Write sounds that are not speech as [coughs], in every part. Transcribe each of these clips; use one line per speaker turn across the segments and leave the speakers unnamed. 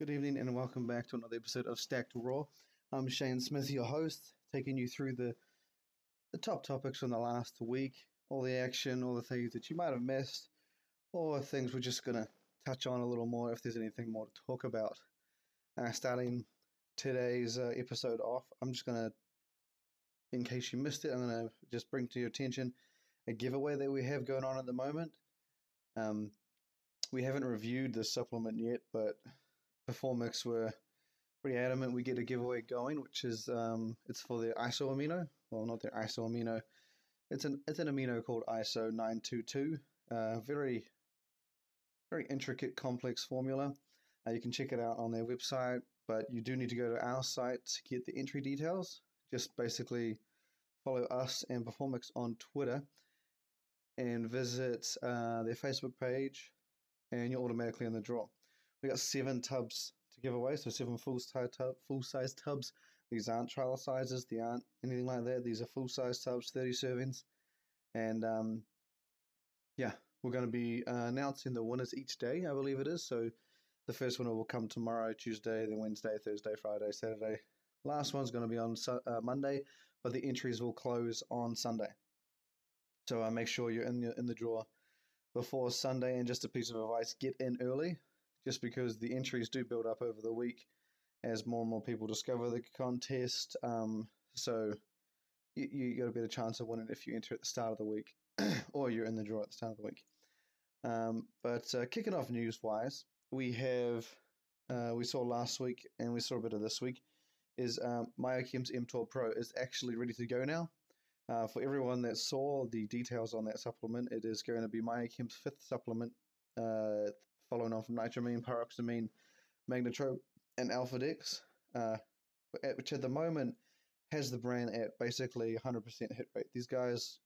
Good evening and welcome back to another episode of Stacked Raw. I'm Shane Smith, your host, taking you through the the top topics from the last week, all the action, all the things that you might have missed, or things we're just gonna touch on a little more if there's anything more to talk about. Uh, starting today's uh, episode off, I'm just gonna, in case you missed it, I'm gonna just bring to your attention a giveaway that we have going on at the moment. Um, we haven't reviewed the supplement yet, but Performix were pretty adamant we get a giveaway going, which is um, it's for the ISO amino. Well, not the ISO amino. It's an it's an amino called ISO nine two two. Uh, very very intricate, complex formula. Uh, you can check it out on their website, but you do need to go to our site to get the entry details. Just basically follow us and Performix on Twitter and visit uh, their Facebook page, and you're automatically in the draw. We got seven tubs to give away, so seven full size tub, full size tubs. These aren't trial sizes; they aren't anything like that. These are full size tubs, thirty servings, and um, yeah, we're going to be uh, announcing the winners each day. I believe it is. So the first winner will come tomorrow, Tuesday, then Wednesday, Thursday, Friday, Saturday. Last one's going to be on uh, Monday, but the entries will close on Sunday. So uh, make sure you're in the in the draw before Sunday. And just a piece of advice: get in early just because the entries do build up over the week as more and more people discover the contest. Um, so you, you got a better chance of winning if you enter at the start of the week [clears throat] or you're in the draw at the start of the week. Um, but uh, kicking off news wise, we have uh, we saw last week and we saw a bit of this week is um, MyoChem's mTOR Pro is actually ready to go now. Uh, for everyone that saw the details on that supplement, it is going to be MyoChem's fifth supplement uh, following on from nitramine, pyroxamine, magnetrope, and alpha dex, uh, which at the moment has the brand at basically 100% hit rate. These guys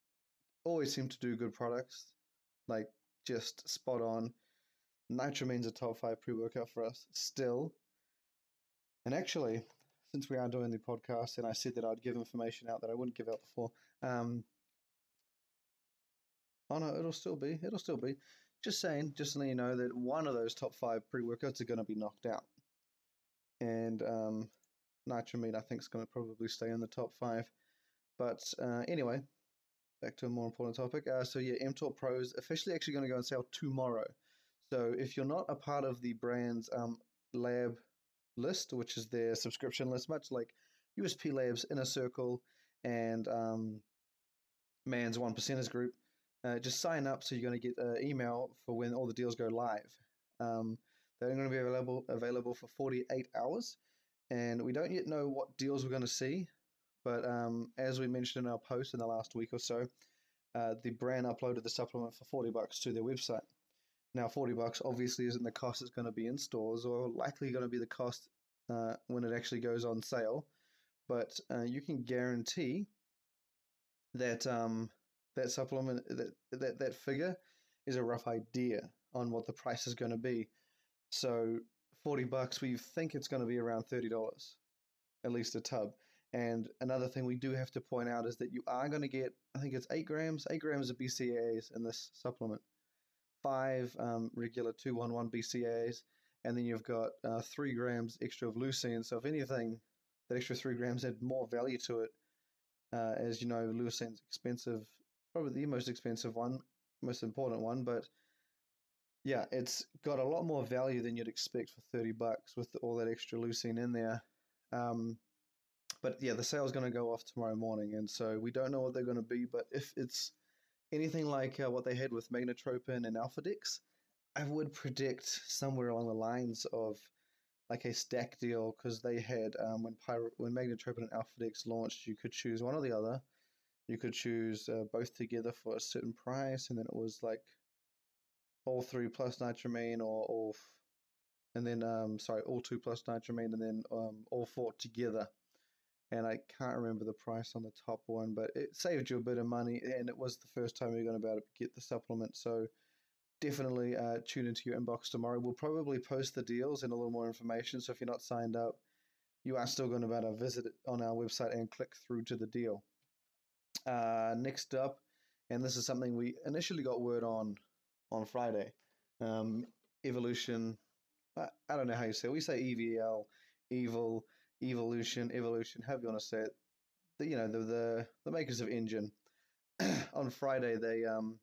always seem to do good products, like just spot on. Nitramine's a top five pre workout for us still. And actually, since we are doing the podcast and I said that I'd give information out that I wouldn't give out before, um, oh no, it'll still be, it'll still be. Just saying, just to let you know that one of those top five pre workouts are going to be knocked out. And um, Nitramine, I think, is going to probably stay in the top five. But uh, anyway, back to a more important topic. Uh, so, yeah, mTOR Pro is officially actually going to go on sale tomorrow. So, if you're not a part of the brand's um, lab list, which is their subscription list, much like USP Labs, Inner Circle, and um, Man's One Percenters Group, uh, just sign up so you're going to get an email for when all the deals go live. Um, they're going to be available available for 48 hours, and we don't yet know what deals we're going to see. But um, as we mentioned in our post in the last week or so, uh, the brand uploaded the supplement for 40 bucks to their website. Now, 40 bucks obviously isn't the cost it's going to be in stores, or likely going to be the cost uh, when it actually goes on sale. But uh, you can guarantee that um, that supplement that that that figure is a rough idea on what the price is going to be. So forty bucks, we think it's going to be around thirty dollars, at least a tub. And another thing we do have to point out is that you are going to get, I think it's eight grams, eight grams of BCAAs in this supplement, five um, regular 211 BCAAs, and then you've got uh, three grams extra of leucine. So if anything, that extra three grams had more value to it. Uh, as you know, leucine's expensive probably the most expensive one, most important one, but yeah, it's got a lot more value than you'd expect for 30 bucks with all that extra leucine in there. Um, but yeah, the sale's going to go off tomorrow morning, and so we don't know what they're going to be. But if it's anything like uh, what they had with Magnetropin and Alpha Dex, I would predict somewhere along the lines of like a stack deal because they had um, when Pyro, when Magnetropin and Alpha Dex launched, you could choose one or the other you could choose uh, both together for a certain price, and then it was like all three plus nitramine or all, f- and then um sorry, all two plus nitramine, and then um all four together. And I can't remember the price on the top one, but it saved you a bit of money, and it was the first time you're going to be able to get the supplement. So definitely uh, tune into your inbox tomorrow. We'll probably post the deals and a little more information. So if you're not signed up, you are still going to be able to visit it on our website and click through to the deal. Uh, next up, and this is something we initially got word on on Friday. Um, Evolution, I, I don't know how you say it. We say EVL, evil, evolution, evolution, however you want to say it. The, you know, the, the, the makers of Engine, [clears throat] on Friday, they um,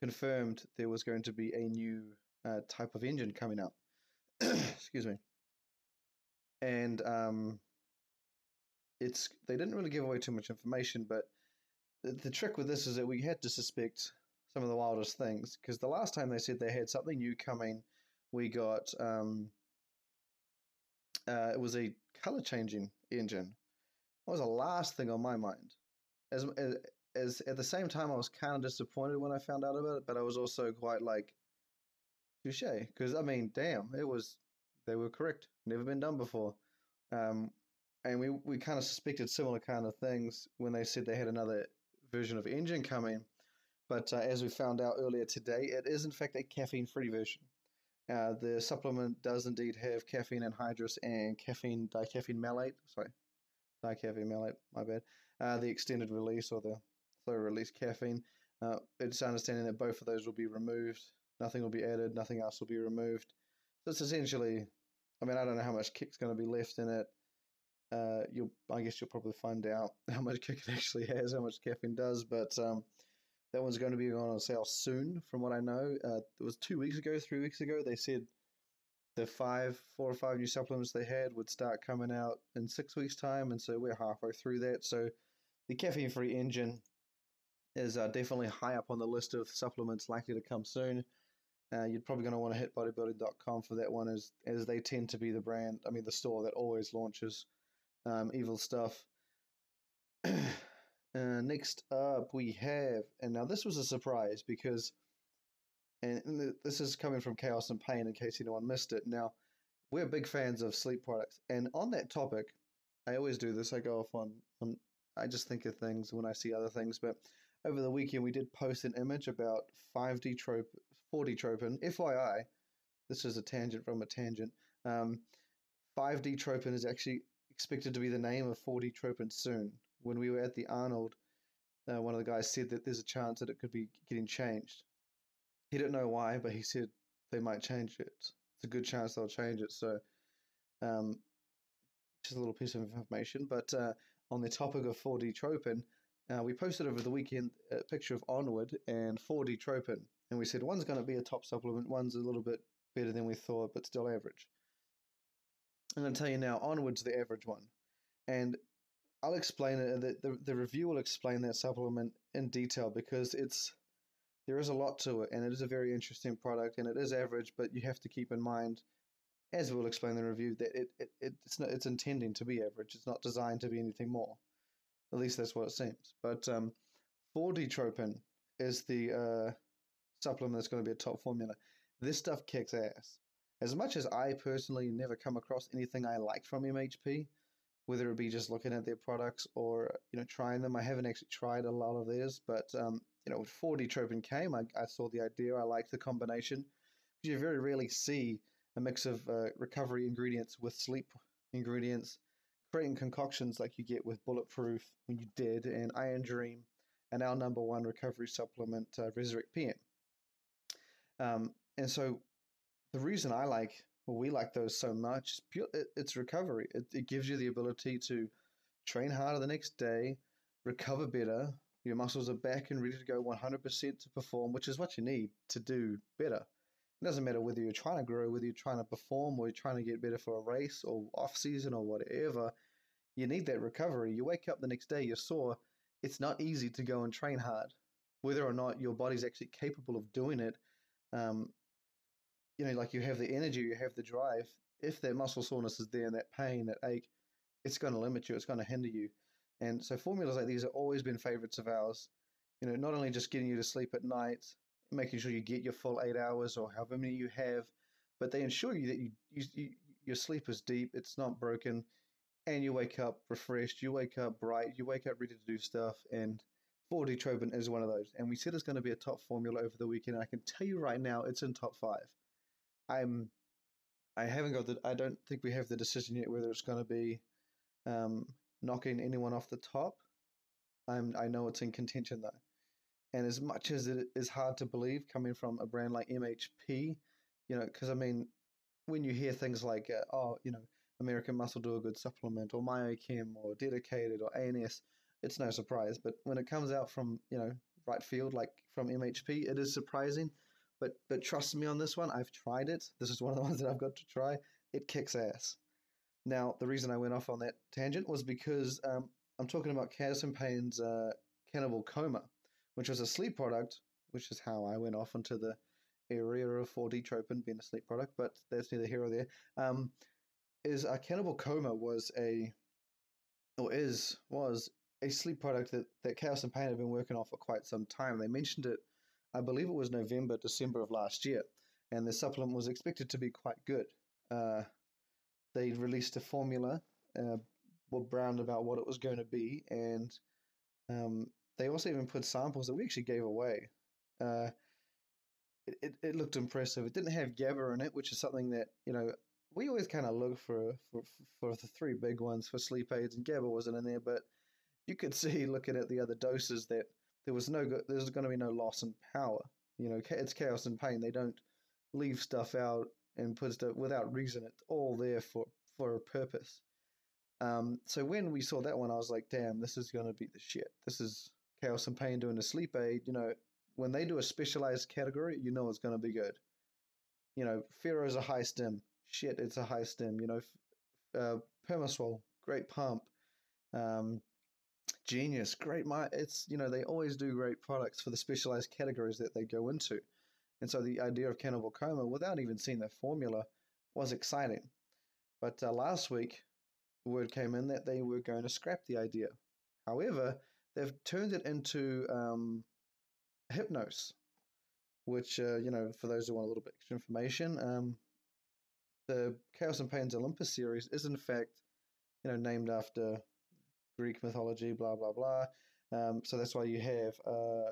confirmed there was going to be a new uh, type of engine coming out. [clears throat] Excuse me. And um, it's they didn't really give away too much information, but the, trick with this is that we had to suspect some of the wildest things because the last time they said they had something new coming, we got um, uh, it was a color changing engine. That was the last thing on my mind. As, as as at the same time, I was kind of disappointed when I found out about it, but I was also quite like touche because I mean, damn, it was they were correct. Never been done before. Um, and we, we kind of suspected similar kind of things when they said they had another version of engine coming. But uh, as we found out earlier today, it is in fact a caffeine free version. Uh, the supplement does indeed have caffeine anhydrous and caffeine dicaffeine malate. Sorry, dicaffeine malate, my bad. Uh, the extended release or the slow release caffeine. Uh, it's understanding that both of those will be removed. Nothing will be added, nothing else will be removed. So it's essentially, I mean, I don't know how much kick's going to be left in it. Uh, you'll, I guess you'll probably find out [laughs] how much kick it actually has, how much caffeine does. But um, that one's going to be on sale soon, from what I know. Uh, it was two weeks ago, three weeks ago. They said the five, four or five new supplements they had would start coming out in six weeks' time, and so we're halfway through that. So the caffeine-free engine is uh, definitely high up on the list of supplements likely to come soon. Uh, you're probably going to want to hit bodybuilding.com for that one, as as they tend to be the brand. I mean, the store that always launches um, evil stuff. [clears throat] uh, next up, we have, and now this was a surprise because, and this is coming from Chaos and Pain in case anyone missed it. Now, we're big fans of sleep products, and on that topic, I always do this. I go off on, on I just think of things when I see other things, but over the weekend we did post an image about 5D trope, 4D tropin. FYI, this is a tangent from a tangent. Um, 5D tropin is actually expected to be the name of 4D tropin soon. When we were at the Arnold, uh, one of the guys said that there's a chance that it could be getting changed. He didn't know why, but he said they might change it. It's a good chance they'll change it. So, um, just a little piece of information. But uh, on the topic of 4D tropin, uh, we posted over the weekend a picture of Onward and 4D tropin, and we said one's going to be a top supplement, one's a little bit better than we thought, but still average. I'm going to tell you now, Onward's the average one. And I'll explain it, the, the, the review will explain that supplement in detail because it's there is a lot to it and it is a very interesting product and it is average, but you have to keep in mind, as we'll explain in the review, that it, it, it's, not, it's intending to be average. It's not designed to be anything more. At least that's what it seems. But um, 4D Tropin is the uh, supplement that's going to be a top formula. This stuff kicks ass as much as I personally never come across anything I like from MHP, whether it be just looking at their products or you know trying them, I haven't actually tried a lot of theirs. But um, you know, with 4D Tropin came, I, I, saw the idea. I liked the combination. because You very rarely see a mix of uh, recovery ingredients with sleep ingredients, creating concoctions like you get with Bulletproof when you did, and Iron Dream, and our number one recovery supplement, uh, Resurrect PM. Um, and so the reason I like or we like those so much is pure, it, it's recovery. It, it gives you the ability to train harder the next day, recover better. Your muscles are back and ready to go 100% to perform, which is what you need to do better. It doesn't matter whether you're trying to grow, whether you're trying to perform, or you're trying to get better for a race or off season or whatever. You need that recovery. You wake up the next day, you're sore. It's not easy to go and train hard. Whether or not your body's actually capable of doing it um, you know, like you have the energy, you have the drive. If that muscle soreness is there and that pain, that ache, it's going to limit you, it's going to hinder you. And so formulas like these have always been favorites of ours. You know, not only just getting you to sleep at night, making sure you get your full eight hours or however many you have, but they ensure you that you, you, you your sleep is deep, it's not broken, and you wake up refreshed, you wake up bright, you wake up ready to do stuff, and 4D Tropin is one of those. And we said it's going to be a top formula over the weekend. I can tell you right now, it's in top five. I'm I haven't got the I don't think we have the decision yet whether it's going to be um, knocking anyone off the top. I'm I know it's in contention though, and as much as it is hard to believe coming from a brand like MHP, you know, because I mean, when you hear things like, uh, oh, you know, American Muscle do a good supplement, or Myochem, or Dedicated, or ANS, it's no surprise. But when it comes out from you know right field, like from MHP, it is surprising. But but trust me on this one, I've tried it. This is one of the [laughs] ones that I've got to try. It kicks ass. Now the reason I went off on that tangent was because um, I'm talking about Chaos and Pain's uh, Cannibal Coma, which was a sleep product, which is how I went off into the area of 4D tropin being a sleep product, but that's neither here or there. Um, is a Cannibal Coma was a, or is, was a sleep product that, that Chaos and Pain have been working on for quite some time. They mentioned it, I believe it was November, December of last year, and the supplement was expected to be quite good. Uh, they released a formula, uh, were browned about what it was going to be, and um, they also even put samples that we actually gave away. Uh, it, it, it looked impressive. It didn't have GABA in it, which is something that, you know, we always kind of look for, for for the three big ones for sleep aids, and GABA wasn't in there, but you could [laughs] see looking at the other doses that there was no there's going to be no loss in power. You know, it's chaos and pain. They don't leave stuff out and put stuff without reason. It's all there for for a purpose. Um, so when we saw that one, I was like, damn, this is going to be the shit. This is chaos and pain doing a sleep aid. You know, when they do a specialized category, you know it's going to be good. You know, is a high stim. Shit, it's a high stim. You know, uh, Permaswole, great pump. Um, Genius, great. My, it's you know they always do great products for the specialized categories that they go into, and so the idea of Cannibal Coma, without even seeing the formula, was exciting. But uh, last week, word came in that they were going to scrap the idea. However, they've turned it into um, Hypnos, which uh, you know for those who want a little bit extra information, um, the Chaos and Pains Olympus series is in fact you know named after Greek mythology, blah blah blah. Um, so that's why you have uh,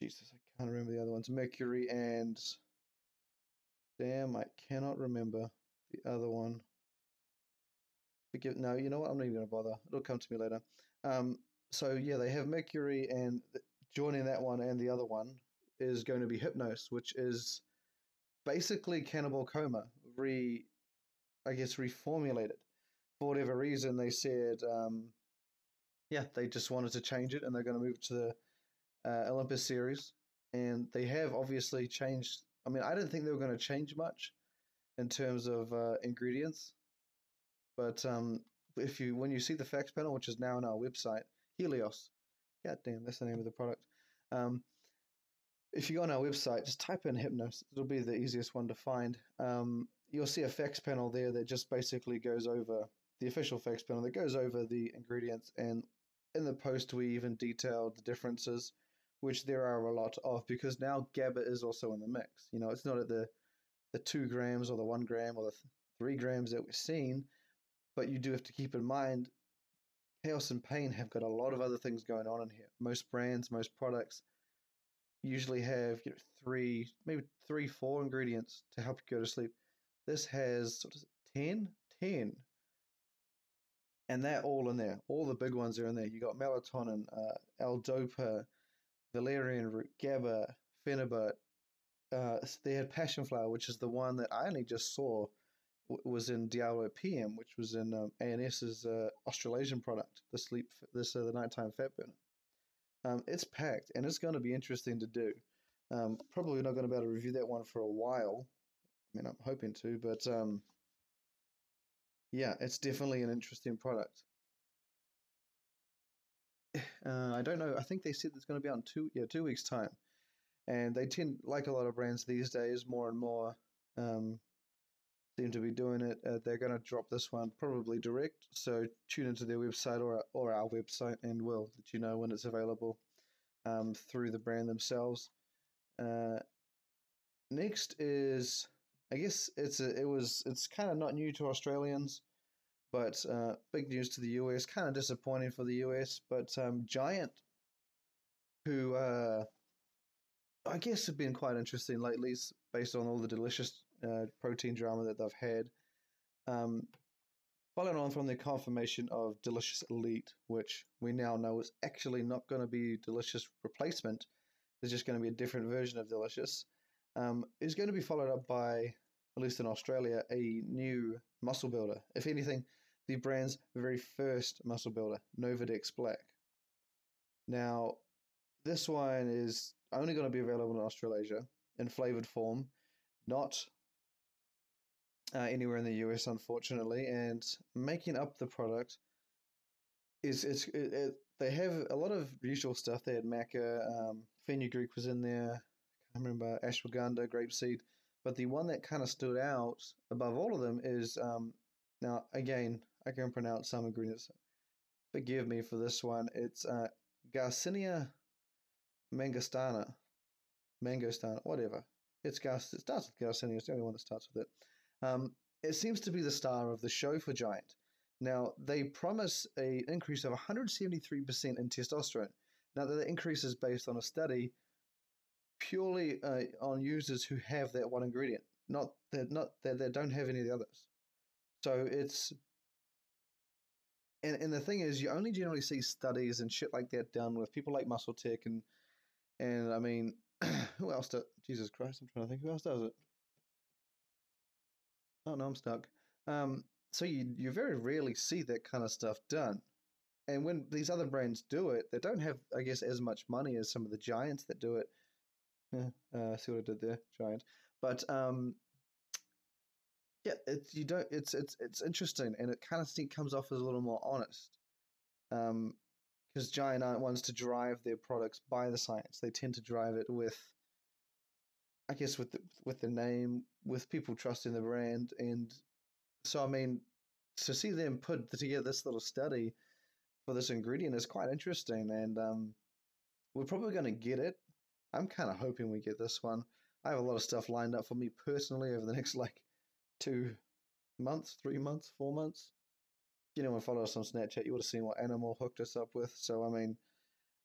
Jesus, I can't remember the other ones. Mercury and damn, I cannot remember the other one. Forgive, no, you know what? I'm not even going to bother. It'll come to me later. Um, so yeah, they have Mercury, and joining that one and the other one is going to be Hypnos, which is basically Cannibal Coma, re, I guess, reformulated. For whatever reason, they said um, yeah, they just wanted to change it and they're going to move to the uh, Olympus series. And they have obviously changed. I mean, I didn't think they were going to change much in terms of uh, ingredients. But um, if you when you see the facts panel, which is now on our website, Helios, god damn, that's the name of the product. Um, if you go on our website, just type in Hypnos. It'll be the easiest one to find. Um, you'll see a facts panel there that just basically goes over the official facts panel that goes over the ingredients and in the post we even detailed the differences, which there are a lot of because now GABA is also in the mix. You know, it's not at the the two grams or the one gram or the th- three grams that we're seeing, but you do have to keep in mind chaos and pain have got a lot of other things going on in here. Most brands, most products usually have you know, three, maybe three, four ingredients to help you go to sleep. This has sort of 10, 10 and they're all in there. All the big ones are in there. You got melatonin, uh, L-dopa, valerian root, GABA, phenibut. Uh, they had passion flower, which is the one that I only just saw w- was in Diablo PM, which was in um, ANS's uh, Australasian product, the sleep, this uh, the nighttime fat burner. Um, it's packed, and it's going to be interesting to do. Um, probably not going to be able to review that one for a while. I mean, I'm hoping to, but um, yeah, it's definitely an interesting product. [sighs] Uh, I don't know. I think they said it's going to be in two yeah two weeks time, and they tend like a lot of brands these days more and more um, seem to be doing it. Uh, they're going to drop this one probably direct. So tune into their website or or our website, and we'll let you know when it's available um, through the brand themselves. Uh, next is I guess it's a, it was it's kind of not new to Australians, but uh, big news to the US. Kind of disappointing for the US, but um, Giant, who uh, I guess have been quite interesting lately, based on all the delicious uh, protein drama that they've had. Um, following on from the confirmation of Delicious Elite, which we now know is actually not going to be Delicious replacement, it's just going to be a different version of Delicious, um, is going to be followed up by at least in Australia, a new muscle builder. If anything, the brand's very first muscle builder, Novadex Black. Now, this wine is only going to be available in Australasia in flavored form, not uh, anywhere in the US, unfortunately. And making up the product is it's it, it, they have a lot of usual stuff. They had maca, um, fenugreek was in there. I remember ashwagandha, grapeseed. But the one that kind of stood out above all of them is um, now again I can pronounce some ingredients. Forgive me for this one. It's uh, Garcinia mangostana, mangostana, whatever. It's Gas. It starts with Garcinia. It's the only one that starts with it. Um, it seems to be the star of the show for Giant. Now they promise a increase of 173% in testosterone. Now that the increase is based on a study purely uh, on users who have that one ingredient, not that not that they don't have any of the others. So it's and and the thing is, you only generally see studies and shit like that done with people like Muscle Tech and and I mean, [coughs] who else? does? Jesus Christ, I'm trying to think who else does it. Oh no, I'm stuck. Um, so you you very rarely see that kind of stuff done. And when these other brands do it, they don't have, I guess, as much money as some of the giants that do it. Uh, see what I did there, giant. But um, yeah, it's you don't. It's it's it's interesting, and it kind of comes off as a little more honest. Um, because giant aren't ones to drive their products by the science. They tend to drive it with, I guess, with the with the name, with people trusting the brand, and so I mean, to see them put together this little study for this ingredient is quite interesting, and um, we're probably going to get it. I'm kind of hoping we get this one. I have a lot of stuff lined up for me personally over the next like two months, three months, four months. You know, and follow us on Snapchat, you would have seen what Animal hooked us up with. So I mean,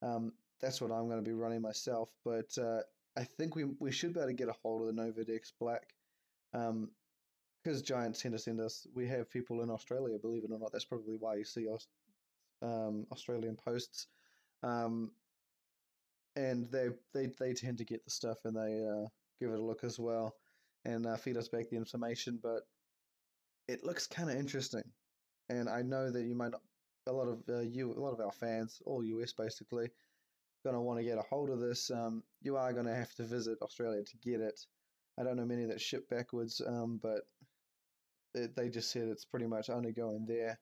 um, that's what I'm going to be running myself. But uh, I think we we should be able to get a hold of the Novadex Black. Um, because Giants tend to send us, we have people in Australia, believe it or not. That's probably why you see us um, Australian posts. Um, and they, they they tend to get the stuff and they uh, give it a look as well and uh, feed us back the information. But it looks kind of interesting, and I know that you might not. A lot of uh, you, a lot of our fans, all US basically, to want to get a hold of this. Um, you are to have to visit Australia to get it. I don't know many that ship backwards, um, but it, they just said it's pretty much only going there.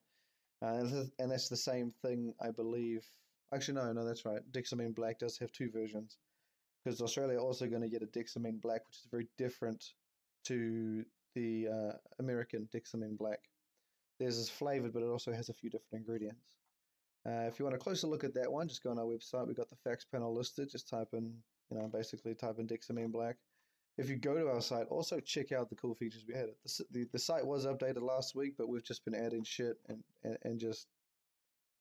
Uh, and that's the same thing, I believe. Actually, no, no, that's right. Dexamine Black does have two versions because Australia also going to get a Dexamine Black, which is very different to the uh, American Dexamine Black. There's this flavored, but it also has a few different ingredients. Uh, if you want a closer look at that one, just go on our website. We've got the facts panel listed. Just type in, you know, basically type in Dexamine Black. If you go to our site, also check out the cool features we had. The, the, the site was updated last week, but we've just been adding shit and, and, and just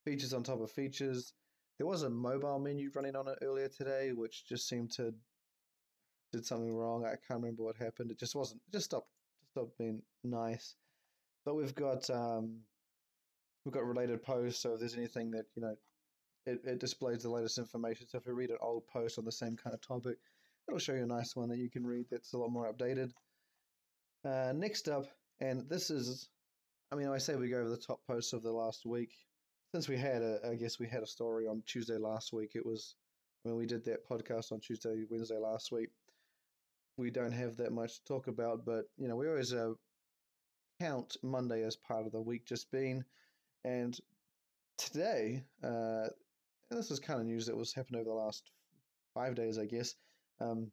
features on top of features. There was a mobile menu running on it earlier today, which just seemed to did something wrong. I can't remember what happened. It just wasn't. It just stopped. Just stopped being nice. But we've got um, we've got related posts. So if there's anything that you know, it, it displays the latest information. So if you read an old post on the same kind of topic, it'll show you a nice one that you can read that's a lot more updated. Uh, next up, and this is, I mean, I say we go over the top posts of the last week. Since we had a, I guess we had a story on Tuesday last week. It was when we did that podcast on Tuesday, Wednesday last week we don't have that much to talk about, but you know, we always uh, count Monday as part of the week just been. And today, uh, and this is kind of news that was happened over the last five days, I guess. Um,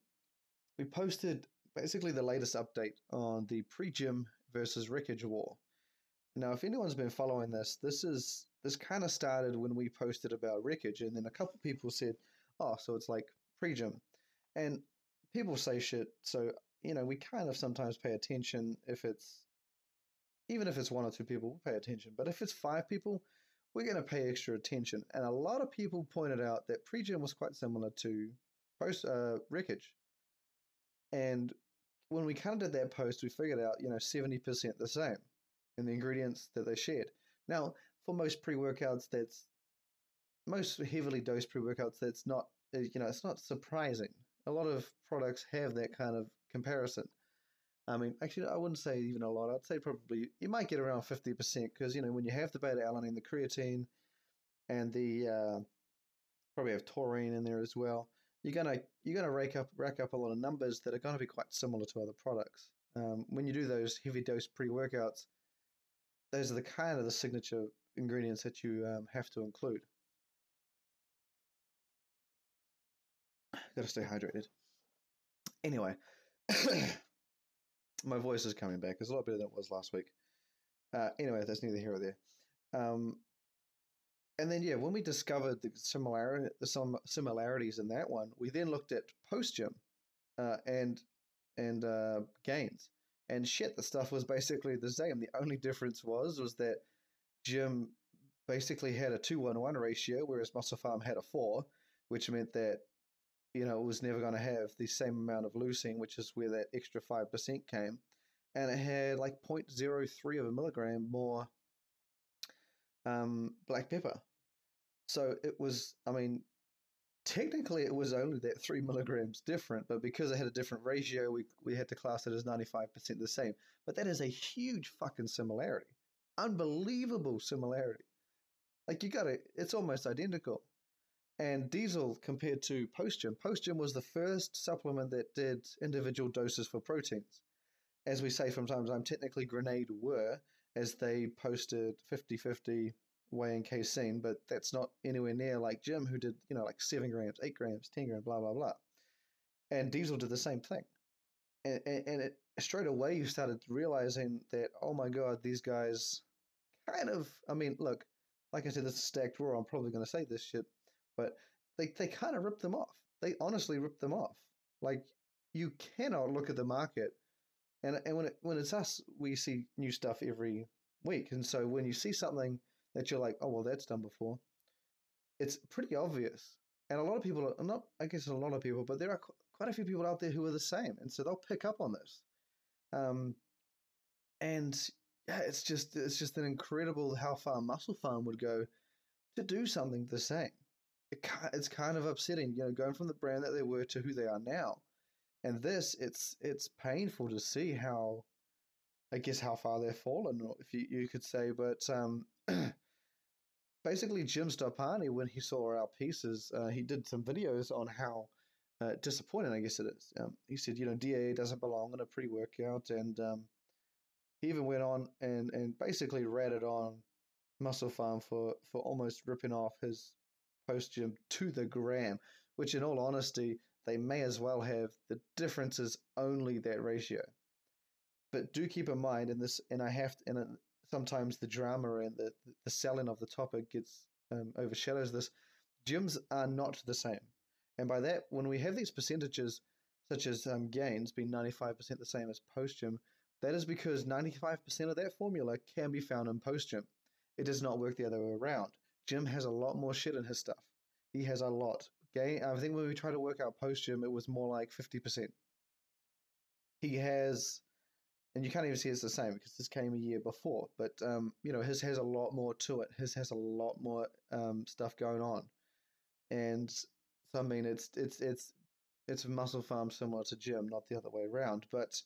we posted basically the latest update on the Pre-JYM versus wreckage war. Now, if anyone's been following this, this is this kind of started when we posted about wreckage, and then a couple people said, "Oh, so it's like Pre-JYM," and people say shit, so you know we kind of sometimes pay attention if it's even if it's one or two people, we'll pay attention. But if it's five people, we're going to pay extra attention. And a lot of people pointed out that Pre-JYM was quite similar to post uh, wreckage. And when we kind of did that post, we figured out, you know, 70% the same in the ingredients that they shared. Now, for most pre-workouts, that's most heavily dosed pre-workouts, that's not, you know, it's not surprising a lot of products have that kind of comparison. I mean, actually, I wouldn't say even a lot. I'd say probably you might get around fifty percent because you know when you have the beta alanine, the creatine, and the uh, probably have taurine in there as well. You're gonna you're gonna rack up rack up a lot of numbers that are to be quite similar to other products. Um, when you do those heavy dose pre workouts, those are the kind of the signature ingredients that you um, have to include. Got to stay hydrated. Anyway, [coughs] my voice is coming back. It's a lot better than it was last week. Uh, anyway, that's neither here or there. Um, and then yeah, when we discovered the similarity, some similarities in that one, we then looked at Post JYM uh, and and uh, gains, and shit, the stuff was basically the same. The only difference was was that gym basically had a two one one ratio, whereas MusclePharm had a four, which meant that you know it was never going to have the same amount of leucine, which is where that extra five percent came, and it had like 0.03 of a milligram more um, black pepper. So it was, I mean, technically it was only that three [laughs] milligrams different, but because it had a different ratio, we, we had to class it as 95% the same. But that is a huge fucking similarity. Unbelievable similarity. Like you got it, it's almost identical. And diesel compared to PostJYM, PostJYM was the first supplement that did individual doses for proteins. As we say from time to time, technically Grenade were, as they posted 50 50 whey and casein, but that's not anywhere near like Jim, who did, you know, like seven grams, eight grams, 10 grams, blah, blah, blah. And Diesel did the same thing. And, and, and it, straight away, you started realizing that, oh my God, these guys kind of, I mean, look, like I said, this is stacked raw. I'm probably going to say this shit, but they, they kind of ripped them off. They honestly ripped them off. Like, you cannot look at the market. And, and when, it, when it's us, we see new stuff every week. And so when you see something that you're like, oh, well, that's done before. It's pretty obvious. And a lot of people are not, I guess, a lot of people, but there are quite a few people out there who are the same. And so they'll pick up on this. Um, and yeah, it's just, it's just an incredible how far MusclePharm would go to do something the same. It, it's kind of upsetting, you know, going from the brand that they were to who they are now. And this, it's, it's painful to see how, I guess, how far they've fallen, if you, you could say. But um, [clears throat] basically Jim Stoppani, when he saw our pieces, uh, he did some videos on how uh, disappointing, I guess it is. Um, he said, you know, DAA doesn't belong in a pre workout. And um, he even went on and, and basically ratted on MusclePharm for, for almost ripping off his Post JYM to the gram, which, in all honesty, they may as well have. The difference is only that ratio. But do keep in mind, and this, and I have, to, and sometimes the drama and the, the selling of the topic gets um, overshadows this. Gyms are not the same. And by that, when we have these percentages, such as um, gains being 95% the same as Post JYM, that is because 95% of that formula can be found in Post JYM. It does not work the other way around. Jim has a lot more shit in his stuff. He has a lot. Gain, I think when we try to work out Post JYM, it was more like 50%. He has and you can't even see it's the same because this came a year before. But um, you know, his has a lot more to it. His has a lot more um, stuff going on, and so I mean, it's it's it's it's MusclePharm similar to gym, not the other way around. But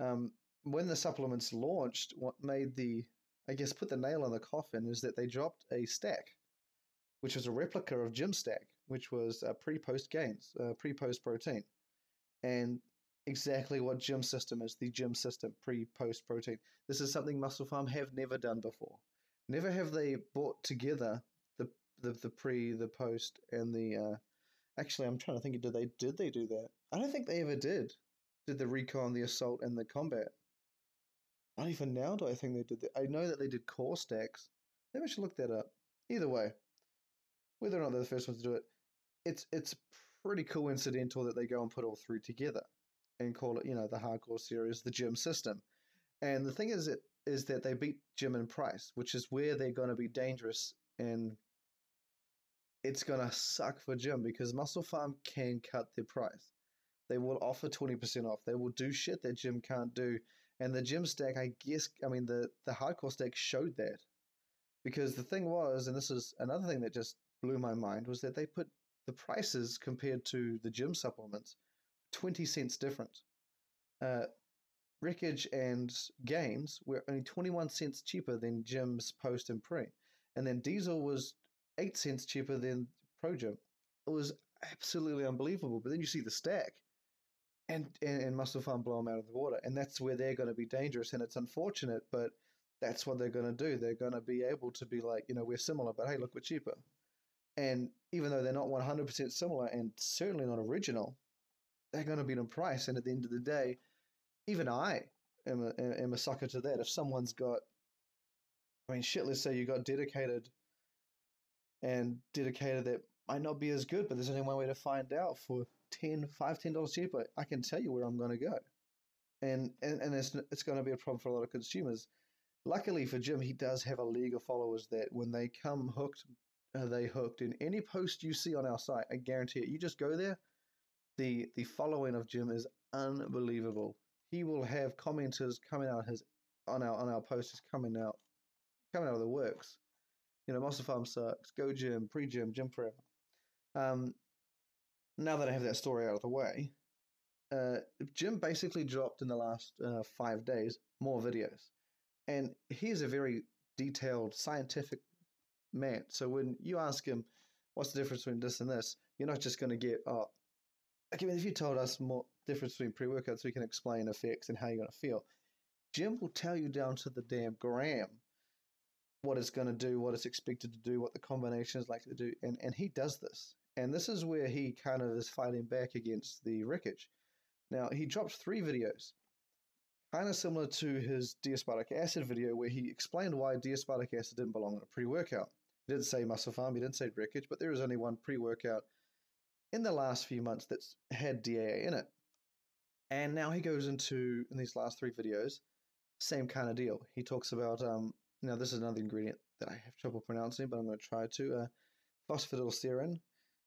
um, when the supplements launched, what made the I guess put the nail in the coffin is that they dropped a stack, which was a replica of gym stack, which was uh, pre-post gains, uh, pre-post protein, and exactly what gym system is the gym system pre post protein. This is something MusclePharm have never done before. Never have they brought together the the, the pre, the post, and the. Uh, actually, I'm trying to think. Did they did they do that? I don't think they ever did. Did the recon, the assault, and the combat? Not even now do I think they did that. I know that they did core stacks. Maybe I should look that up. Either way, whether or not they're the first ones to do it, it's it's pretty coincidental that they go and put all three together and call it, you know, the hardcore series, the gym system. And the thing is, it is that they beat Jim and price, which is where they're going to be dangerous, and it's to suck for Jim because MusclePharm can cut their price. They will offer twenty percent off. They will do shit that Jim can't do, and the Gym stack, I guess, I mean, the the hardcore stack showed that, because the thing was, and this is another thing that just blew my mind, was that they put the prices compared to the Gym supplements 20 cents different. Uh, Wreckage and Gains were only 21 cents cheaper than Jim's post and pre. And then Diesel was 8 cents cheaper than Pro JYM. It was absolutely unbelievable. But then you see the stack and, and, and MusclePharm blow them out of the water. And that's where they're going to be dangerous. And it's unfortunate, but that's what they're going to do. They're going to be able to be like, you know, we're similar, but hey, look, we're cheaper. And even though they're not 100% similar and certainly not original, they're going to beat in price. And at the end of the day, even I am a, am a sucker to that. If someone's got, I mean, shit, let's say you got dedicated and dedicated that might not be as good, but there's only one way to find out for 10 5 10 dollars cheaper i can tell you where i'm going to go. And and, and it's, it's going to be a problem for a lot of consumers. Luckily for jim he does have a league of followers that when they come hooked uh, they hooked in any post you see on our site i guarantee it. You just go there the the following of jim is unbelievable. He will have commenters coming out his on our on our posts coming out coming out of the works you know MusclePharm sucks go gym Pre JYM gym forever um, now that I have that story out of the way, uh, Jim basically dropped in the last uh, five days more videos. And he's a very detailed, scientific man. So when you ask him, what's the difference between this and this, you're not just going to get, oh, I mean, if you told us more difference between pre workouts, we can explain effects and how you're going to feel. Jim will tell you down to the damn gram what it's going to do, what it's expected to do, what the combination is likely to do. And, and he does this. And this is where he kind of is fighting back against the wreckage. Now, he dropped three videos, kind of similar to his D-aspartic acid video, where he explained why D-aspartic acid didn't belong in a pre workout. He didn't say MusclePharm, he didn't say wreckage, but there is only one pre workout in the last few months that's had DAA in it. And now he goes into, in these last three videos, same kind of deal. He talks about, um, now this is another ingredient that I have trouble pronouncing, but I'm going to try to, uh, phosphatidylserine,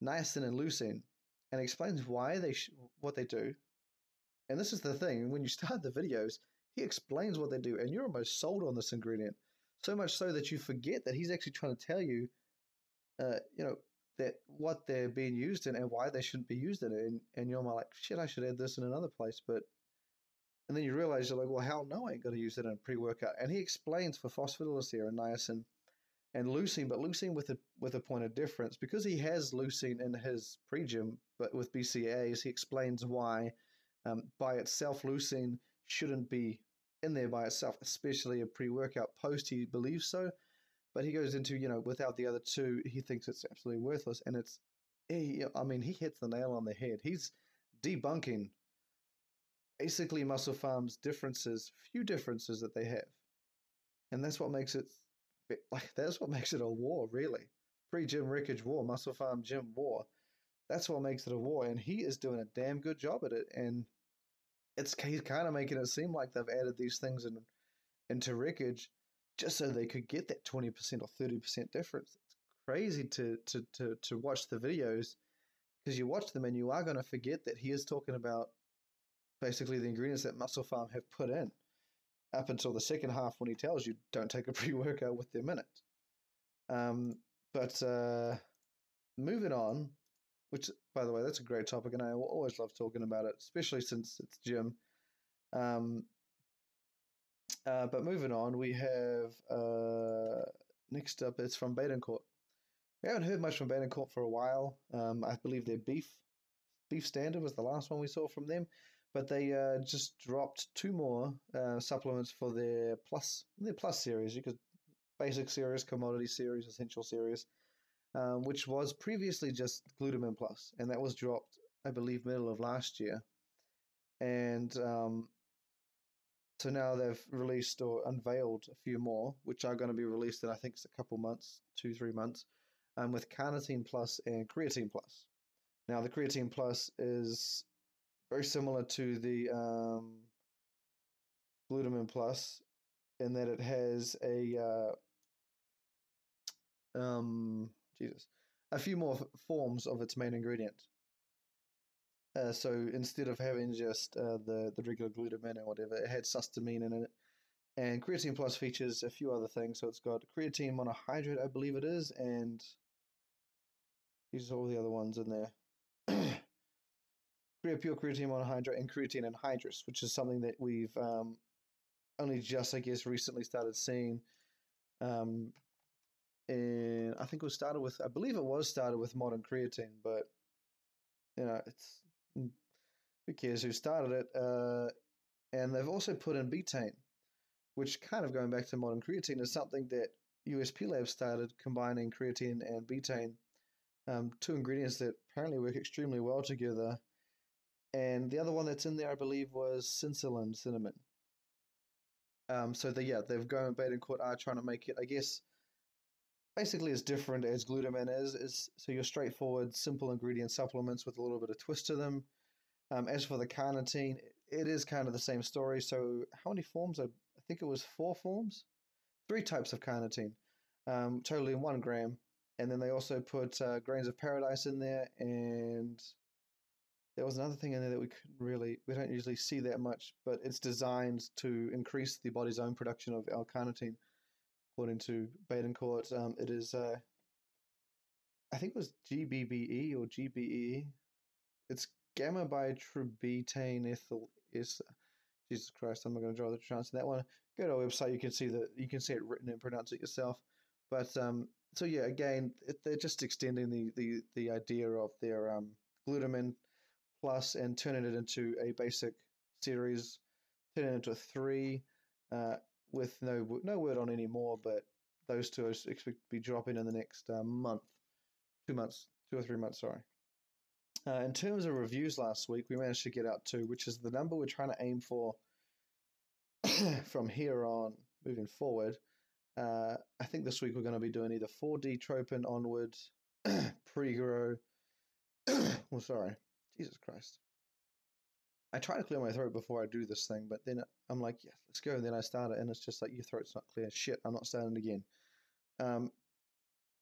niacin and leucine and explains why they sh- what they do. And this is the thing: when you start the videos, he explains what they do, and you're almost sold on this ingredient. So much so that you forget that he's actually trying to tell you, uh, you know, that what they're being used in and why they shouldn't be used in it. And, and you're like, shit, I should add this in another place. But and then you realize you're like, well, hell no, I ain't going to use it in a pre-workout. And he explains for phosphatidylserine and niacin and leucine, but leucine with a with a point of difference because he has leucine in his Pre-JYM, but with BCAAs, he explains why um, by itself leucine shouldn't be in there by itself, especially a pre-workout post. He believes so, but he goes into you know without the other two, he thinks it's absolutely worthless, and it's he, I mean he hits the nail on the head. He's debunking basically MusclePharm's differences, few differences that they have, and that's what makes it [laughs] like that's what makes it a war, really. Pre JYM wreckage war, MusclePharm gym war. That's what makes it a war, and he is doing a damn good job at it. And it's he's kind of making it seem like they've added these things in into wreckage just so they could get that twenty percent or thirty percent difference. It's crazy to to to to watch the videos because you watch them and you are going to forget that he is talking about basically the ingredients that MusclePharm have put in up until the second half when he tells you don't take a [laughs] pre workout with them in it. Um, but uh, moving on, which by the way, that's a great topic, and I always love talking about it, especially since it's gym. Um, uh, but moving on, we have uh, next up. It's from Badencourt. We haven't heard much from Badencourt for a while. Um, I believe their beef beef standard was the last one we saw from them but they uh, just dropped two more uh, supplements for their plus their plus series. You could basic series, commodity series, essential series, um, which was previously just glutamine plus, and that was dropped, I believe, middle of last year, and um, so now they've released or unveiled a few more, which are going to be released in I think it's a couple months, two three months, um, with carnitine plus and creatine plus. Now the creatine plus is very similar to the um, glutamine plus in that it has a uh, um, Jesus a few more forms of its main ingredient. Uh, so instead of having just uh, the the regular glutamine or whatever, it had sustamine in it. And creatine plus features a few other things. So it's got creatine monohydrate, I believe it is, and these are all the other ones in there. [clears throat] creatine monohydrate and creatine anhydrous, which is something that we've um, only just, I guess, recently started seeing. Um, and I think it was started with, I believe it was started with modern creatine, but you know, it's mm, who cares who started it. Uh, and they've also put in betaine, which kind of going back to modern creatine is something that USP Labs started combining creatine and betaine, um, two ingredients that apparently work extremely well together. And the other one that's in there, I believe, was cinnamon, cinnamon. Um, so the, yeah, they've gone Badencourt are trying to make it, I guess, basically as different as glutamine is. Is so your straightforward, simple ingredient supplements with a little bit of twist to them. Um, as for the carnitine, it is kind of the same story. So how many forms? I, I think it was four forms, three types of carnitine, um, totally in one gram. And then they also put uh, grains of paradise in there, and there was another thing in there that we couldn't really, we don't usually see that much, but it's designed to increase the body's own production of L-carnitine. According to Badencourt, um, it is, uh, I think it was GBBE or GBE. It's gamma bitribetane ethyl is Jesus Christ, I'm not going to draw the chance on that one. Go to our website, you can see that you can see it written and pronounce it yourself. But um, so yeah, again, it, they're just extending the, the, the idea of their um, glutamine plus and turning it into a basic series, turning it into a three uh, with no no word on any more. But those two are expected to be dropping in the next uh, month, two months, two or three months. Sorry. Uh, in terms of reviews last week, we managed to get out to, which is the number we're trying to aim for [coughs] from here on moving forward. Uh, I think this week we're going to be doing either 4D Tropin onwards, [coughs] pre-grow. [coughs] well, sorry, Jesus Christ. I try to clear my throat before I do this thing, but then I'm like, yeah, let's go. And then I start it, and it's just like, your throat's not clear. Shit, I'm not starting again. Um,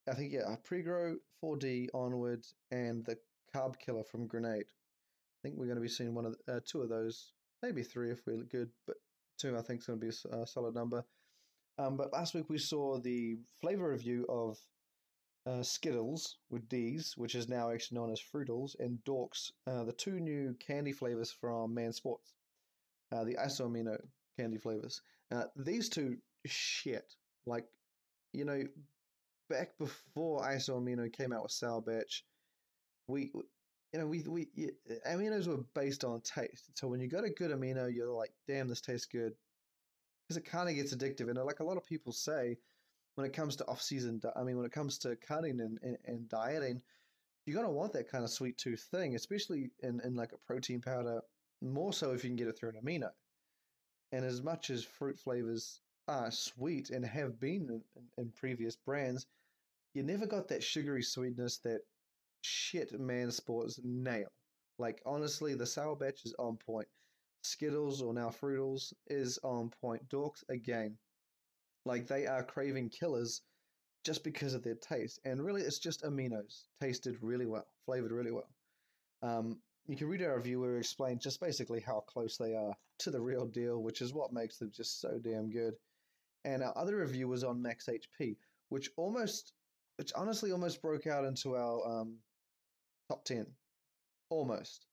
I think, yeah, pre-grow, 4D onwards, and the Carb Killer from Grenade. I think we're going to be seeing one of uh, two of those, maybe three if we're good, but two I think is going to be a solid number. Um, but last week we saw the flavor review of uh, Skittles with D's, which is now actually known as Fruitles, and Dorks, uh, the two new candy flavors from Man Sports, uh, the Isoamino candy flavors. Uh, these two shit. Like, you know, back before Isoamino came out with Sour Batch, we you know we we aminos were based on taste. So when you got a good amino, you're like, damn, this tastes good, because it kind of gets addictive. And like a lot of people say, when it comes to off season, I mean, when it comes to cutting and, and, and dieting, you're gonna want that kind of sweet tooth thing, especially in in like a protein powder. More so if you can get it through an amino. And as much as fruit flavors are sweet and have been in, in, in previous brands, you never got that sugary sweetness that shit man sports nail. Like honestly, the Sour Batch is on point. Skittles or now Fruitles is on point. Dorks again, like they are craving killers just because of their taste. And really, it's just aminos tasted really well, flavored really well. Um, you can read our review where we explain just basically how close they are to the real deal, which is what makes them just so damn good. And our other review was on Max HP, which almost, which honestly almost broke out into our um, top 10 almost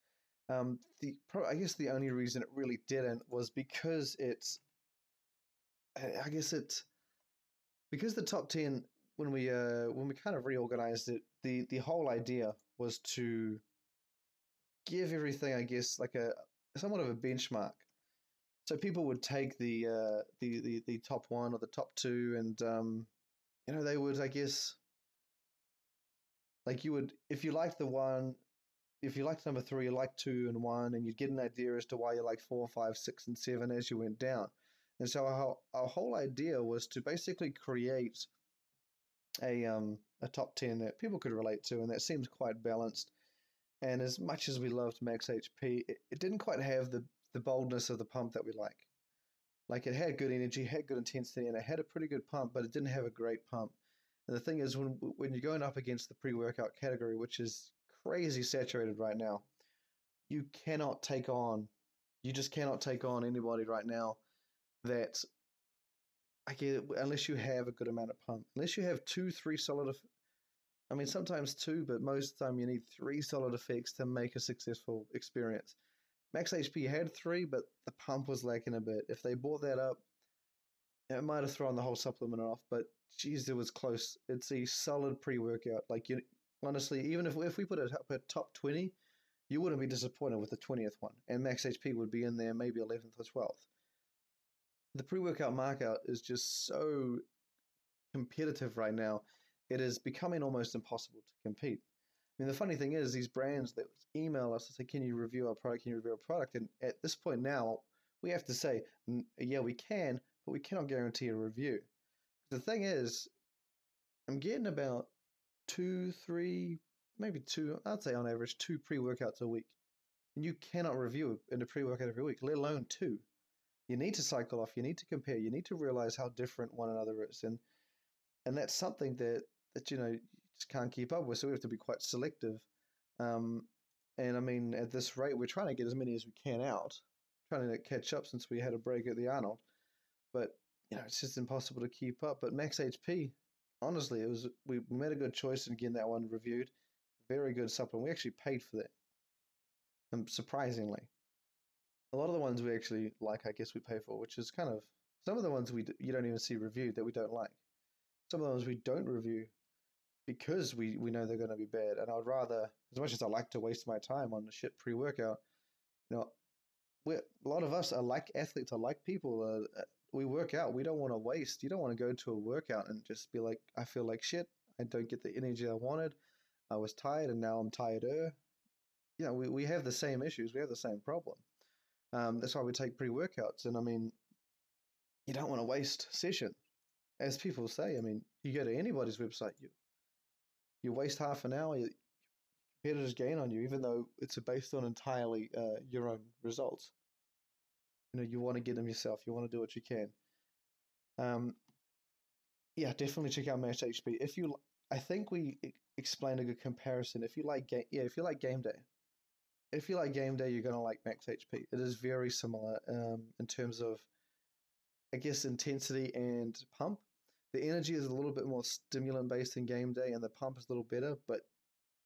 um, the i guess the only reason it really didn't was because it's i guess it because the top 10 when we uh when we kind of reorganized it the the whole idea was to give everything i guess like a somewhat of a benchmark so people would take the uh the the, the top one or the top two and um you know they would i guess like you would, if you liked the one, if you liked number three, you liked two and one, and you'd get an idea as to why you liked four, five, six, and seven as you went down. And so our, our whole idea was to basically create a um a top ten that people could relate to, and that seems quite balanced. And as much as we loved Max HP, it, it didn't quite have the the boldness of the pump that we like. Like it had good energy, had good intensity, and it had a pretty good pump, but it didn't have a great pump. And the thing is, when when you're going up against the pre-workout category, which is crazy saturated right now, you cannot take on, you just cannot take on anybody right now that I get unless you have a good amount of pump, unless you have two, three solid I mean, sometimes two, but most of the time you need three solid effects to make a successful experience. Max HP had three, but the pump was lacking a bit. If they bought that up, it might have thrown the whole supplement off. But geez, it was close. It's a solid pre-workout. Like you, honestly, even if if we put it up at top twenty, you wouldn't be disappointed with the twentieth one, and Max HP would be in there, maybe eleventh or twelfth. The pre-workout markout is just so competitive right now. It is becoming almost impossible to compete. I mean, the funny thing is, these brands that email us and say, "Can you review our product? Can you review our product?" And at this point now, we have to say, "Yeah, we can, but we cannot guarantee a review." The thing is, I'm getting about two, three, maybe two, I'd say on average, two pre workouts a week. And you cannot review in a pre workout every week, let alone two. You need to cycle off, you need to compare, you need to realize how different one another is. And and that's something that, that you know, you just can't keep up with. So we have to be quite selective. Um, and I mean, at this rate, we're trying to get as many as we can out, trying to catch up since we had a break at the Arnold. But you know, it's just impossible to keep up. But Max HP, honestly, it was we made a good choice in getting that one reviewed. Very good supplement. We actually paid for that. Um, surprisingly, a lot of the ones we actually like, I guess we pay for, which is kind of some of the ones we you don't even see reviewed that we don't like. Some of the ones we don't review because we we know they're going to be bad. And I'd rather, as much as I like to waste my time on the shit pre workout, you know, we a lot of us are like athletes, are like people. Uh, we work out. We don't want to waste. You don't want to go to a workout and just be like, I feel like shit. I don't get the energy I wanted. I was tired and now I'm tireder. You know, we, we have the same issues. We have the same problem. Um, that's why we take pre workouts. And I mean, you don't want to waste session. As people say, I mean, you go to anybody's website, you you waste half an hour, you, competitors gain on you, even though it's based on entirely uh, your own results you know you want to get them yourself. You want to do what you can. Um, yeah, definitely check out Max HP. If you, I think we explained a good comparison. If you like game, yeah, if you like game day, if you like game day, you're gonna like Max HP. It is very similar um, in terms of, I guess, intensity and pump. The energy is a little bit more stimulant based in game day, and the pump is a little better. But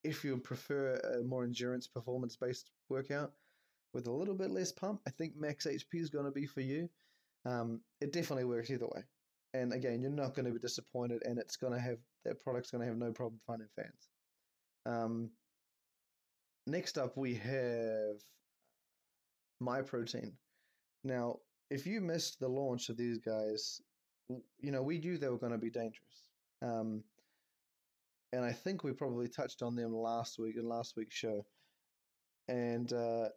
if you prefer a more endurance performance based workout, with a little bit less pump, I think max HP is going to be for you. Um, it definitely works either way. And again, you're not going to be disappointed, and it's going to have that product's going to have no problem finding fans. Um, next up, we have Myprotein. Now, if you missed the launch of these guys, you know we knew they were going to be dangerous. Um, and I think we probably touched on them last week in last week's show. And uh,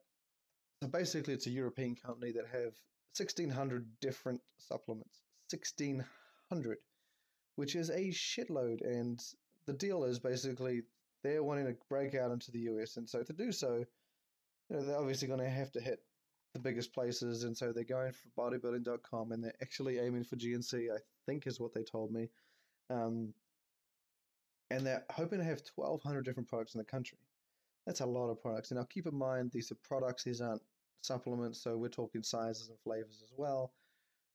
so basically, it's a European company that have 1,600 different supplements. 1,600, which is a shitload. And the deal is basically they're wanting to break out into the US. And so to do so, you know, they're obviously going to have to hit the biggest places. And so they're going for bodybuilding.com and they're actually aiming for GNC, I think is what they told me. Um, and they're hoping to have 1,200 different products in the country. That's a lot of products. And now keep in mind, these are products, these aren't supplements, so we're talking sizes and flavors as well.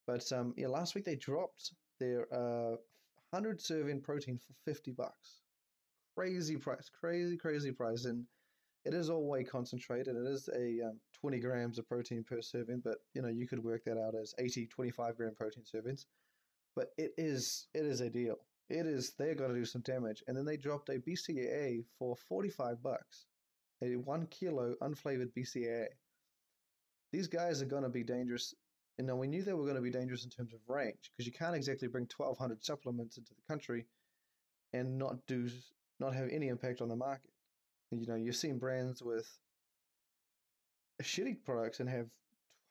But um, yeah, last week they dropped their uh, 100 serving protein for 50 bucks. Crazy price, crazy, crazy price. And it is all whey concentrated. It is a um, 20 grams of protein per serving, but you know, you could work that out as 80, 25 gram protein servings. But it is, it is a deal. It is, they're going to do some damage. And then they dropped a BCAA for 45 bucks a one kilo unflavored BCAA. These guys are going to be dangerous. And now we knew they were going to be dangerous in terms of range because you can't exactly bring 1,200 supplements into the country and not do not have any impact on the market. And, you know, you've seen brands with shitty products and have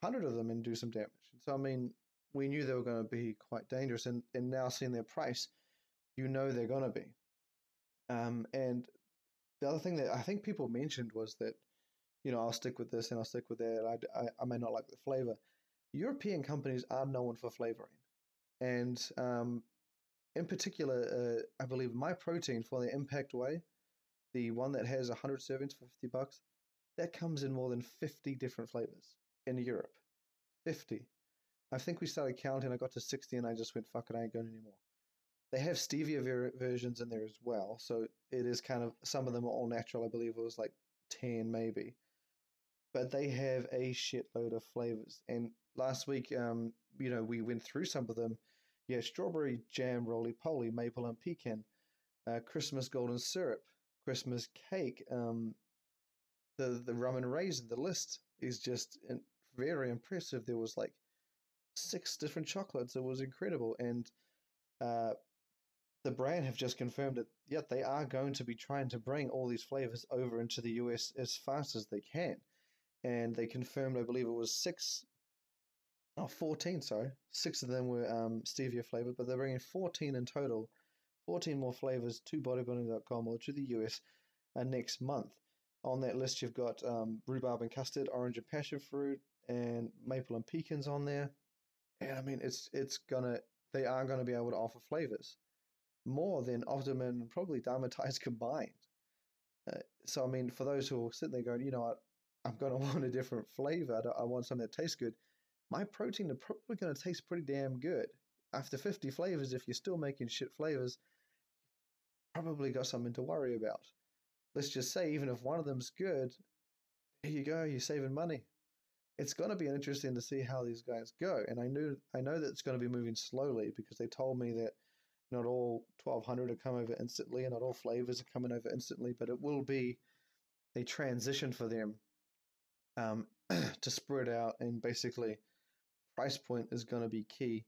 100 of them and do some damage. So I mean, we knew they were going to be quite dangerous, and and now seeing their price, you know they're going to be. Um, and the other thing that I think people mentioned was that, you know, I'll stick with this and I'll stick with that. I, I, I may not like the flavor. European companies are known for flavoring. And um, in particular, uh, I believe Myprotein for the Impact Whey, the one that has 100 servings for 50 bucks, that comes in more than 50 different flavors in Europe. 50. I think we started counting, I got to 60 and I just went, fuck it, I ain't going anymore. they have stevia ver- versions in there as well. So it is kind of some of them are all natural. I believe it was like ten maybe, but they have a shitload of flavors. And last week, um, you know, we went through some of them. Yeah, strawberry jam, roly poly, maple and pecan, uh, Christmas golden syrup, Christmas cake, um, the the rum and raisin. The list is just very impressive. There was like six different chocolates. It was incredible, and uh, the brand have just confirmed that yet they are going to be trying to bring all these flavors over into the US as fast as they can. And they confirmed, I believe it was six, oh, 14, sorry. Six of them were um, stevia flavored, but they're bringing 14 in total, 14 more flavors to bodybuilding.com or to the US uh, next month. On that list, you've got um, rhubarb and custard, orange and passion fruit, and maple and pecans on there. And I mean, it's it's gonna they are gonna be able to offer flavors more than Optimum and probably Dymatize [laughs] combined. Uh, so I mean, for those who are sitting there going, you know what, I'm to [laughs] want a different flavor. I, I want something that tastes good. Myprotein is probably going to taste pretty damn good. After 50 flavors, if you're still making shit flavors, probably got something to worry about. Let's just say, even if one of them's good, there you go, you're saving money. It's going to be interesting to see how these guys go, and I knew I know that it's going to be moving slowly because they told me that not all 1200 are come over instantly, and not all flavors are coming over instantly, but it will be a transition for them um, [clears throat] to spread out, and basically, price point is going to be key.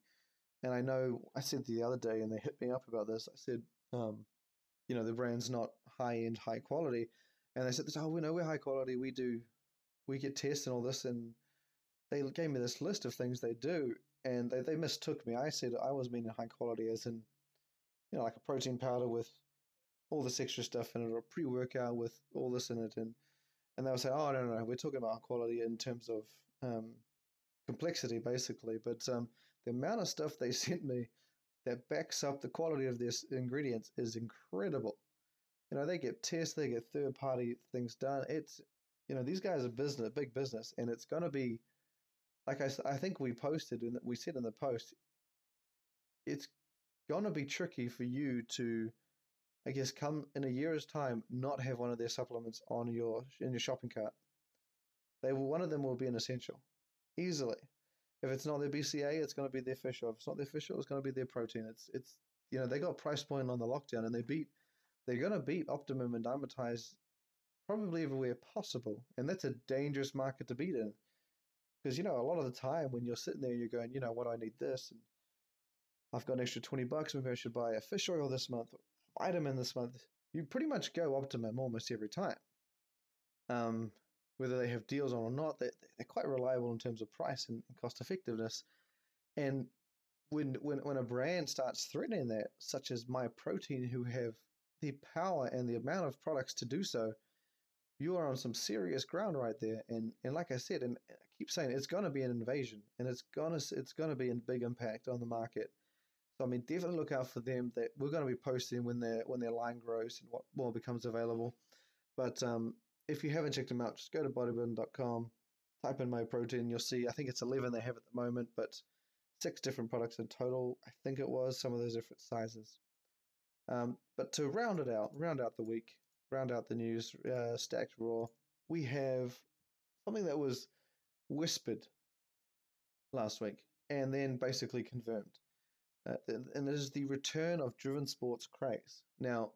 And I know I said the other day, and they hit me up about this. I said, um, you know, the brand's not high end, high quality, and they said, "Oh, we know we're high quality. We do, we get tests and all this." And they gave me this list of things they do, and they, they mistook me. I said I was meaning high quality as in, you know, like a protein powder with all this extra stuff in it, or a pre workout with all this in it, and and they'll say, "Oh, no, no, no, we're talking about quality in terms of um, complexity, basically." But um, the amount of stuff they [laughs] sent me that backs up the quality of their ingredients is incredible. You know, they get tests, they get third party things done. It's, you know, these guys are business, big business, and it's going to be, like I, I think we posted and we said in the post, it's going to be tricky for you to I guess come in a year's time not have one of their supplements on your in your shopping cart. They will one of them will be an essential. Easily. If it's not their BCA, it's going to be their fish oil. If it's not their fish oil, it's going to be their protein. It's it's you know, they got price point on the lockdown and they beat they're going to beat Optimum and Dymatize probably everywhere possible. And that's a dangerous market to beat in. Because, you know, a lot of the time when you're sitting there, and you're going, you know what, I need this. And I've got an extra 20 bucks. Maybe I should buy a fish oil this month vitamin this month, you pretty much go optimum almost every time. Um, whether they have deals on or not, they, they're quite reliable in terms of price and cost effectiveness. And when, when, when a brand starts threatening that, such as Myprotein, who have the power and the amount of products to do so, you are on some serious ground right there. And and like I said, and I keep saying it's going to be an invasion, and it's gonna it's going to be a big impact on the market. So I mean, definitely look out for them. That we're going to be posting when their when their line grows and what more becomes available. But um, if you haven't checked them out, just go to bodybuilding.com, type in Myprotein. You'll see. I think it's eleven they have at the moment, but six different products in total. I think it was some of those different sizes. Um, but to round it out, round out the week, round out the news, uh, stacked raw, we have something that was whispered last week and then basically confirmed. Uh, and it is the return of driven sports craze. Now,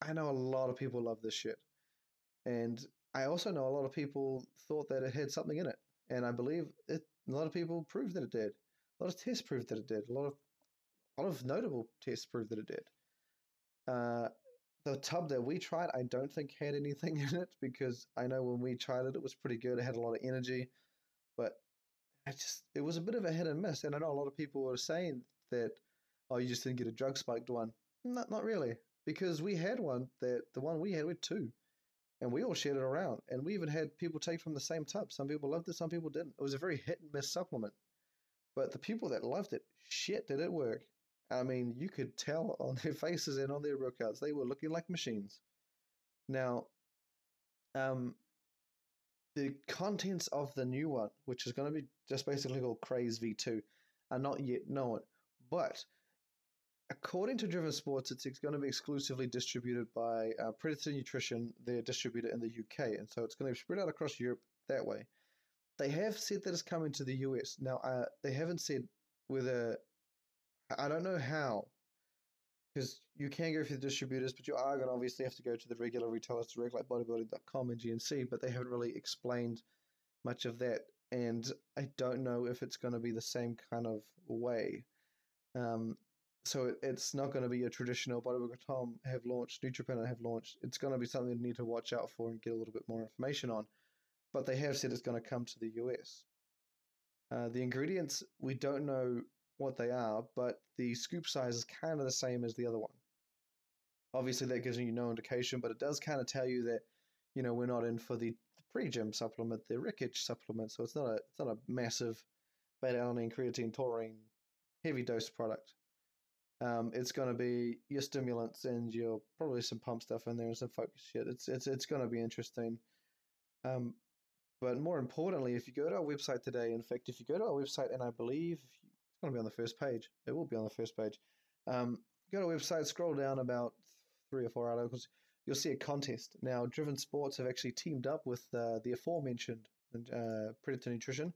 I know a lot of people love this shit. And I also know a lot of people thought that it had something in it. And I believe it, a lot of people proved that it did. A lot of tests proved that it did. A lot of, a lot of notable tests proved that it did. Uh, the tub that we tried, I don't think had anything [laughs] in it because I know when we tried it, it was pretty good. It had a lot of energy, but I just it was a bit of a hit and miss. And I know a lot of people were saying that, oh, you just didn't get a drug spiked one. Not, not really, because we had one that the one we had with two, and we all shared it around, and we even had people take from the same tub. Some people loved it, some people didn't. It was a very hit and miss supplement, but the people that loved it, shit, did it work? I mean, you could tell [laughs] on their faces and on their workouts, they were looking like machines. Now, um, the contents of the new one, which is going to be just basically called Craze V2, are not yet known. But according to Driven Sports, it's going to be exclusively distributed by uh, Predator Nutrition, their distributor in the UK, and so it's going to be spread out across Europe that way. They have said that it's coming to the US. Now, uh, they haven't said whether I don't know how, because you can go through the distributors, but you are going to obviously have to go to the regular retailers direct, like bodybuilding.com and GNC, but they haven't really explained much of that. And I don't know if it's going to be the same kind of way. Um, so it's not going to be a traditional bodybuilder.com have launched, NutriPreneur have launched. It's going to be something you need to watch out for and get a little bit more information on. But they have said it's going to come to the US. Uh, the ingredients, we don't know what they are, but the scoop size is kind of the same as the other one. Obviously, that gives you no indication, but it does kind of tell you that, you know, we're not in for the Pre-JYM supplement, the Rickage supplement. So it's not a it's not a massive beta alanine, creatine, taurine, heavy dose product. Um, it's going to be your stimulants and your probably some pump stuff in there and some focus shit. It's it's it's going to be interesting. Um, but more importantly, if you go to our website today, in fact, if you go to our website, and I believe it's going to be on the first page, it will be on the first page. Um, go to our website, scroll down about three or four articles, you'll see a contest. Now, Driven Sports have actually teamed up with uh, the aforementioned uh, Predator Nutrition,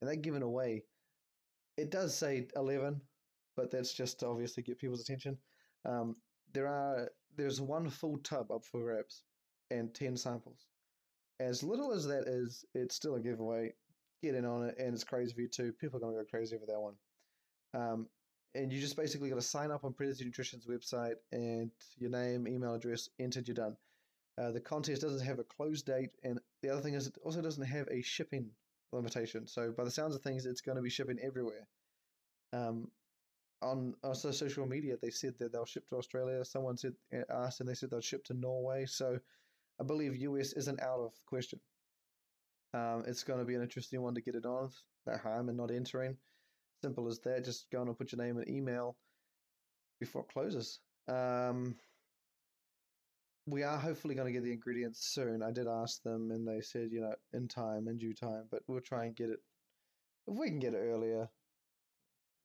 and they're giving away. It does say eleven, but that's just to obviously get people's attention. Um, there are there's one full tub up for grabs and ten samples. As little as that is, it's still a giveaway. Get in on it, and it's crazy for you too. People are gonna go crazy over that one. Um, and you just basically got to sign up on Predator Nutrition's website and your name, email address, entered, you're done. Uh, the contest doesn't have a close date, and the other thing is it also doesn't have a shipping limitation. So by the sounds of things, it's going to be shipping everywhere. Um, on also social media, they said that they'll ship to Australia. Someone said uh, asked, and they said they'll ship to Norway. So I believe US isn't out of the question. Um, it's going to be an interesting one to get it on. No harm and not entering. Simple as that. Just go on and put your name and email before it closes. Um, we are hopefully going to get the ingredients soon. I did ask them, and they said, you know, in time, in due time. But we'll try and get it. If we can get it earlier,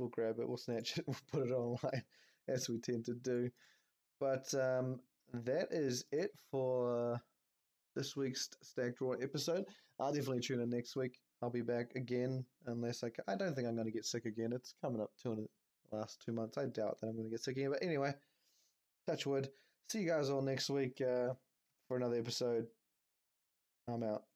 we'll grab it, we'll snatch it, [laughs] we'll put it online, as we tend to do. But um, that is it for this week's Stacked Draw episode. I'll definitely tune in next week. I'll be back again unless I. I don't think I'm going to get sick again. It's coming up to the last two months. I doubt that I'm going to get sick again. But anyway, touch wood. See you guys all next week uh, for another episode. I'm out.